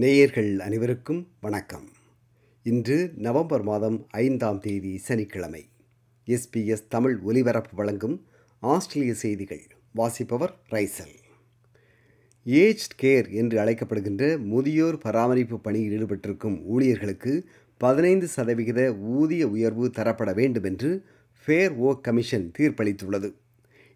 நேயர்கள் அனைவருக்கும் வணக்கம். இன்று நவம்பர் மாதம் ஐந்தாம் தேதி சனிக்கிழமை. எஸ்பிஎஸ் தமிழ் ஒலிபரப்பு வழங்கும் ஆஸ்திரேலிய செய்திகள். வாசிப்பவர் ரைசல். ஏஜ்ட் கேர் என்று அழைக்கப்படுகின்ற முதியோர் பராமரிப்பு பணியில் ஈடுபட்டிருக்கும் ஊழியர்களுக்கு பதினைந்து சதவிகித ஊதிய உயர்வு தரப்பட வேண்டும் என்று ஃபேர் ஓக் கமிஷன் தீர்ப்பளித்துள்ளது.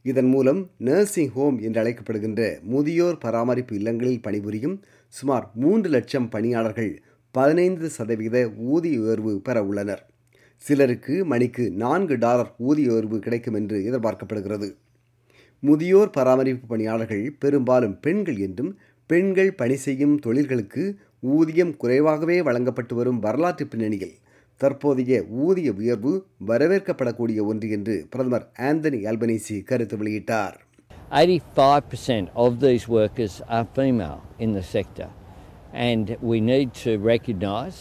இதன் மூலம் நர்சிங் ஹோம் என்று அழைக்கப்படுகின்ற முதியோர் பராமரிப்பு இல்லங்களில் பணிபுரியும் சுமார் மூன்று லட்சம் பணியாளர்கள் பதினைந்து சதவிகித ஊதிய உயர்வு பெற உள்ளனர். சிலருக்கு மணிக்கு நான்கு டாலர் ஊதிய உயர்வு கிடைக்கும் என்று எதிர்பார்க்கப்படுகிறது. முதியோர் பராமரிப்பு பணியாளர்கள் பெரும்பாலும் பெண்கள் என்றும் பெண்கள் பணி செய்யும் தொழில்களுக்கு ஊதியம் குறைவாகவே வழங்கப்பட்டு வரும் வரலாற்று பின்னணியில் தற்போதைய ஊதிய உயர்வு வரவேற்கப்படக்கூடிய ஒன்று என்று பிரதமர் ஆந்தனி அல்பனீசி கருத்து வெளியிட்டார் 85% of these workers are female in the sector, and we need to recognise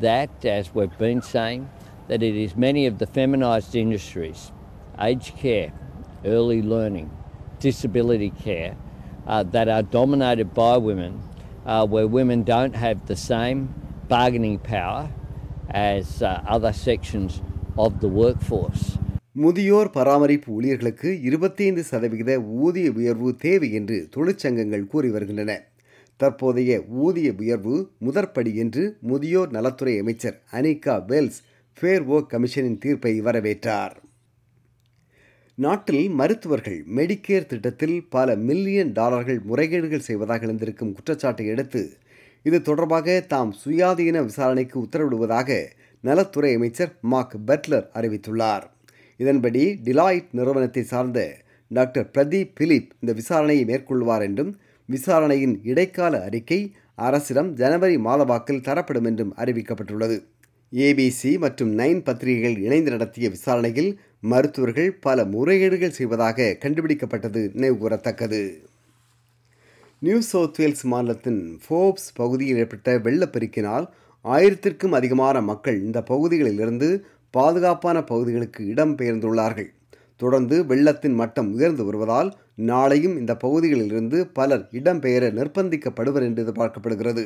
that, as we've been saying, that it is many of the feminised industries, aged care, early learning, disability care, uh, that are dominated by women, uh, where women don't have the same bargaining power as uh, other sections of the workforce. முதியோர் பராமரிப்பு ஊழியர்களுக்கு இருபத்தைந்து சதவிகித ஊதிய உயர்வு தேவை என்று தொழிற்சங்கங்கள் கூறி வருகின்றன தற்போதைய ஊதிய உயர்வு முதற்படி என்று முதியோர் நலத்துறை அமைச்சர் அனிகா வெல்ஸ் ஃபேர் ஒர்க் கமிஷனின் தீர்ப்பை வரவேற்றார் நாட்டில் மருத்துவர்கள் மெடிக்கேர் திட்டத்தில் பல மில்லியன் டாலர்கள் முறைகேடுகள் செய்வதாக இருந்திருக்கும் குற்றச்சாட்டை அடுத்து இது தொடர்பாக தாம் சுயாதீன விசாரணைக்கு உத்தரவிடுவதாக நலத்துறை அமைச்சர் மார்க் பட்லர் அறிவித்துள்ளார். இதன்படி டிலாய்ட் நிறுவனத்தை சார்ந்த டாக்டர் பிரதீப் பிலிப் இந்த விசாரணையை மேற்கொள்வார் என்றும் விசாரணையின் இடைக்கால அறிக்கை அரசிடம் ஜனவரி மாதவாக்கில் தரப்படும் என்றும் அறிவிக்கப்பட்டுள்ளது. ஏபிசி மற்றும் நைன் பத்திரிகைகள் இணைந்து நடத்திய விசாரணையில் மருத்துவர்கள் பல முறைகேடுகள் செய்வதாக கண்டுபிடிக்கப்பட்டது நினைவுகூரத்தக்கது நியூ சவுத் வேல்ஸ் மாநிலத்தின் ஃபோப்ஸ் பகுதியில் ஏற்பட்ட வெள்ளப்பெருக்கினால் ஆயிரத்திற்கும் அதிகமான மக்கள் இந்த பகுதிகளிலிருந்து பாதுகாப்பான பகுதிகளுக்கு இடம்பெயர்ந்துள்ளார்கள் தொடர்ந்து வெள்ளத்தின் மட்டம் உயர்ந்து வருவதால் நாளையும் இந்த பகுதிகளிலிருந்து பலர் இடம்பெயர நிர்பந்திக்கப்படுவர் என்று எதிர்பார்க்கப்படுகிறது.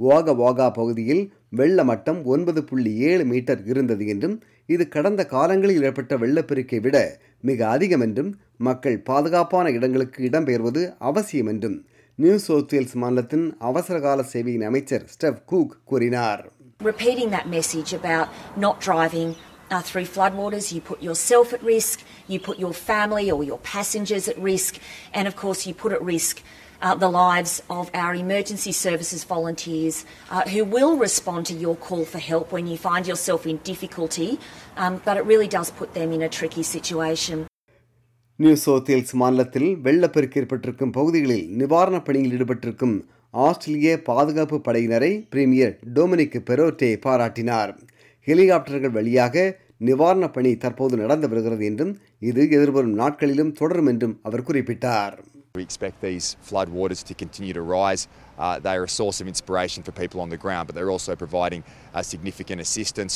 வாக வாகா பகுதியில் வெள்ள மட்டம் ஒன்பது புள்ளி ஏழு மீட்டர் இருந்தது என்றும் இது கடந்த காலங்களில் ஏற்பட்ட வெள்ளப்பெருக்கை விட மிக அதிகம் என்றும் மக்கள் பாதுகாப்பான இடங்களுக்கு இடம்பெயர்வது அவசியம் என்றும் நியூ சவுத் வேல்ஸ் மாநிலத்தின் அவசரகால சேவையின் அமைச்சர் ஸ்டெப் கூக் கூறினார் repeating that message about not driving uh, through floodwaters. You put yourself at risk, you put your family or your passengers at risk, and of course, you put at risk uh, the lives of our emergency services volunteers uh, who will respond to your call for help when you find yourself in difficulty, um, but it really does put them in a tricky situation. New South Wales மாநிலத்தில் வெள்ளப்பெருக்கு ஏற்பட்டிருக்கும் பகுதிகளில் நிவாரணப் பணியில் ஈடுபட்டிருக்கும் ஆஸ்திரேலிய பாதுகாப்பு படையினரை premier Dominic Perrottet பாராட்டினார் ஹெலிகாப்டர்கள் வழியாக நிவாரணப் பணி தற்போது நடந்து வருகிறது என்றும் இது எதிர்வரும் நாட்களிலும் தொடரும் என்றும் அவர் குறிப்பிட்டார் We expect these flood waters to continue to rise. Uh, they are a source of inspiration for people on the ground, but they're also providing uh, significant assistance.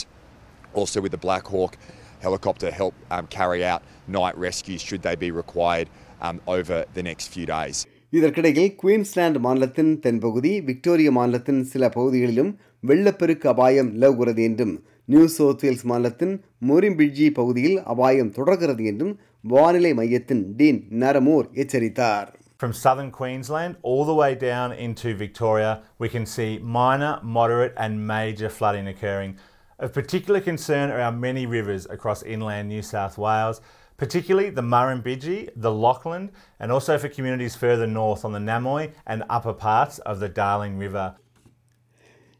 Also, with the Black Hawk helicopter, help um, carry out night rescues should they be required um, over the next few days. இதற்கிடையில் Queensland மாநிலத்தின் தென்பகுதி Victoria மாநிலத்தின் சில பகுதிகளிலும் வெள்ளப்பெருக்கு அபாயம் நிலவுகிறது என்றும் நியூ சவுத் வேல்ஸ் மாநிலத்தின் மொரிம்பிட்ஜி பகுதியில் அபாயம் தொடர்கிறது என்றும் வானிலை மையத்தின் டீன் நரமோர் எச்சரித்தார் From southern Queensland all the way down into Victoria, we can see minor, moderate, and major flooding occurring. Of particular concern are our many rivers across inland New South Wales, particularly the Murrumbidgee, the Lachlan, and also for communities further north on the Namoy and upper parts of the Darling River.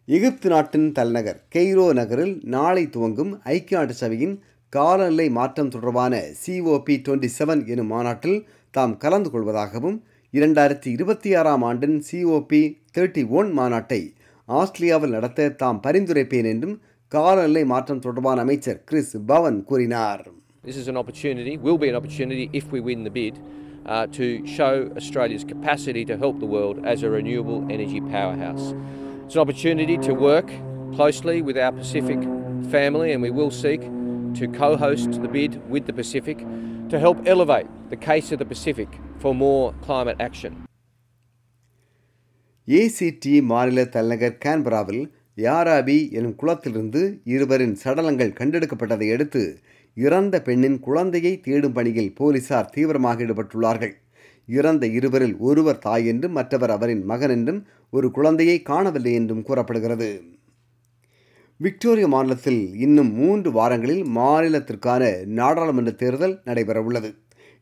எகிப்து நாட்டின் தலைநகர் Cairo நகரில் நாளை துவங்கும் ஐக்கிய நாட்டு சபையின் காலநிலை மாற்றம் தொடர்பான சிஓபி டுவெண்ட்டி செவன் எனும் மாநாட்டில் தாம் கலந்து கொள்வதாகவும் இரண்டாயிரத்தி இருபத்தி ஆறாம் ஆண்டின் சிஓபி தேர்ட்டி ஒன் மாநாட்டை ஆஸ்திரேலியாவில் நடத்த தாம் பரிந்துரைப்பேன் என்றும் காலநிலை மாற்றம் தொடர்பான அமைச்சர் கிறிஸ் பவன் கூறினார் This is an opportunity, will be an opportunity if we win the bid, uh, to show Australia's capacity to help the world as a renewable energy powerhouse. It's an opportunity to work closely with our Pacific family, and we will seek to co host the bid with the Pacific to help elevate the case of the Pacific for more climate action. ACT மாநில தலைநகர் கேன்பராவில் யாராபி எனும் குளத்திலிருந்து இருவரின் சடலங்கள் கண்டெடுக்கப்பட்டதை அடுத்து இறந்த பெண்ணின் குழந்தையை தேடும் பணியில் போலீசார் தீவிரமாக ஈடுபட்டுள்ளார்கள். இறந்த இருவரில் ஒருவர் தாய் என்றும் மற்றவர் அவரின் மகன் என்றும் ஒரு குழந்தையை காணவில்லை என்றும் கூறப்படுகிறது. விக்டோரியா மாநிலத்தில் இன்னும் மூன்று வாரங்களில் மாநிலத்திற்கான நாடாளுமன்ற தேர்தல் நடைபெறவுள்ளது.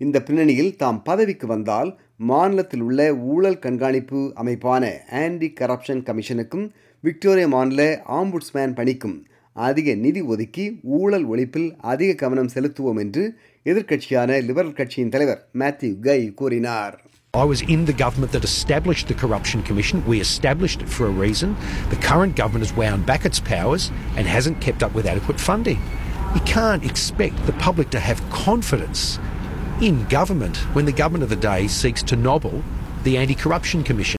இந்த பின்னணியில் தாம் பதவிக்கு வந்தால் மாநிலத்தில் உள்ள ஊழல் கண்காணிப்பு அமைப்பான ஆன்டி கரப்ஷன் கமிஷனுக்கும் விக்டோரியா மாநில ஆம்புட்ஸ்மேன் பணிக்கும் அதிக நிதி ஒதுக்கி ஊழல் ஒழிப்பில் அதிக கவனம் செலுத்துவோம் என்று எதிர்க்கட்சியான லிபரல் கட்சியின் தலைவர் மேத்யூ கை கூறினார் I was in the government that established the Corruption Commission. We established it for a reason. The current government has wound back its powers and hasn't kept up with adequate funding. You can't expect the public to have confidence in government when the government of the day seeks to nobble the Anti Corruption Commission.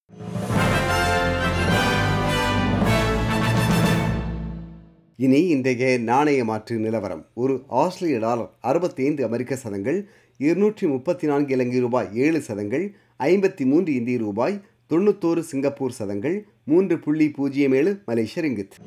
இனி இன்றைய நாணய மாற்று நிலவரம். ஒரு ஆஸ்திரேலிய dollar அறுபத்தைந்து அமெரிக்க சதங்கள் இருநூற்றி முப்பத்தி நான்கு இலங்கை ரூபாய் ஏழு சதங்கள் ஐம்பத்தி மூன்று இந்திய ரூபாய் தொண்ணூத்தோரு சிங்கப்பூர் சதங்கள் மூன்று புள்ளி பூஜ்ஜியம் ஏழு மலேசிய ரிங்கித்.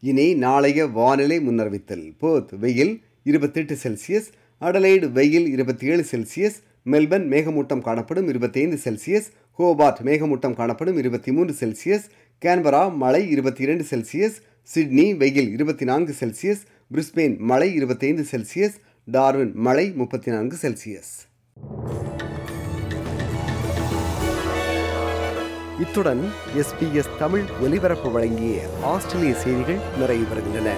இனி நாளைய வானிலை முன்னறிவித்தல். போத் வெயில் இருபத்தெட்டு செல்சியஸ் அடலைடு வெயில் இருபத்தி ஏழு செல்சியஸ் மெல்பர்ன் மேகமூட்டம் காணப்படும் இருபத்தைந்து செல்சியஸ் ஹோபார்ட் மேகமூட்டம் காணப்படும் இருபத்தி மூன்று செல்சியஸ் கேன்பரா மழை இருபத்தி இரண்டு செல்சியஸ் சிட்னி வெயில் இருபத்தி நான்கு செல்சியஸ் பிரிஸ்பெயின் மழை இருபத்தைந்து செல்சியஸ் டார்வின் மழை முப்பத்தி நான்கு செல்சியஸ். இத்துடன் எஸ்பிஎஸ் தமிழ் ஒலிபரப்பு வழங்கிய ஆஸ்திரேலிய செய்திகள் நிறைவு பெறுகின்றன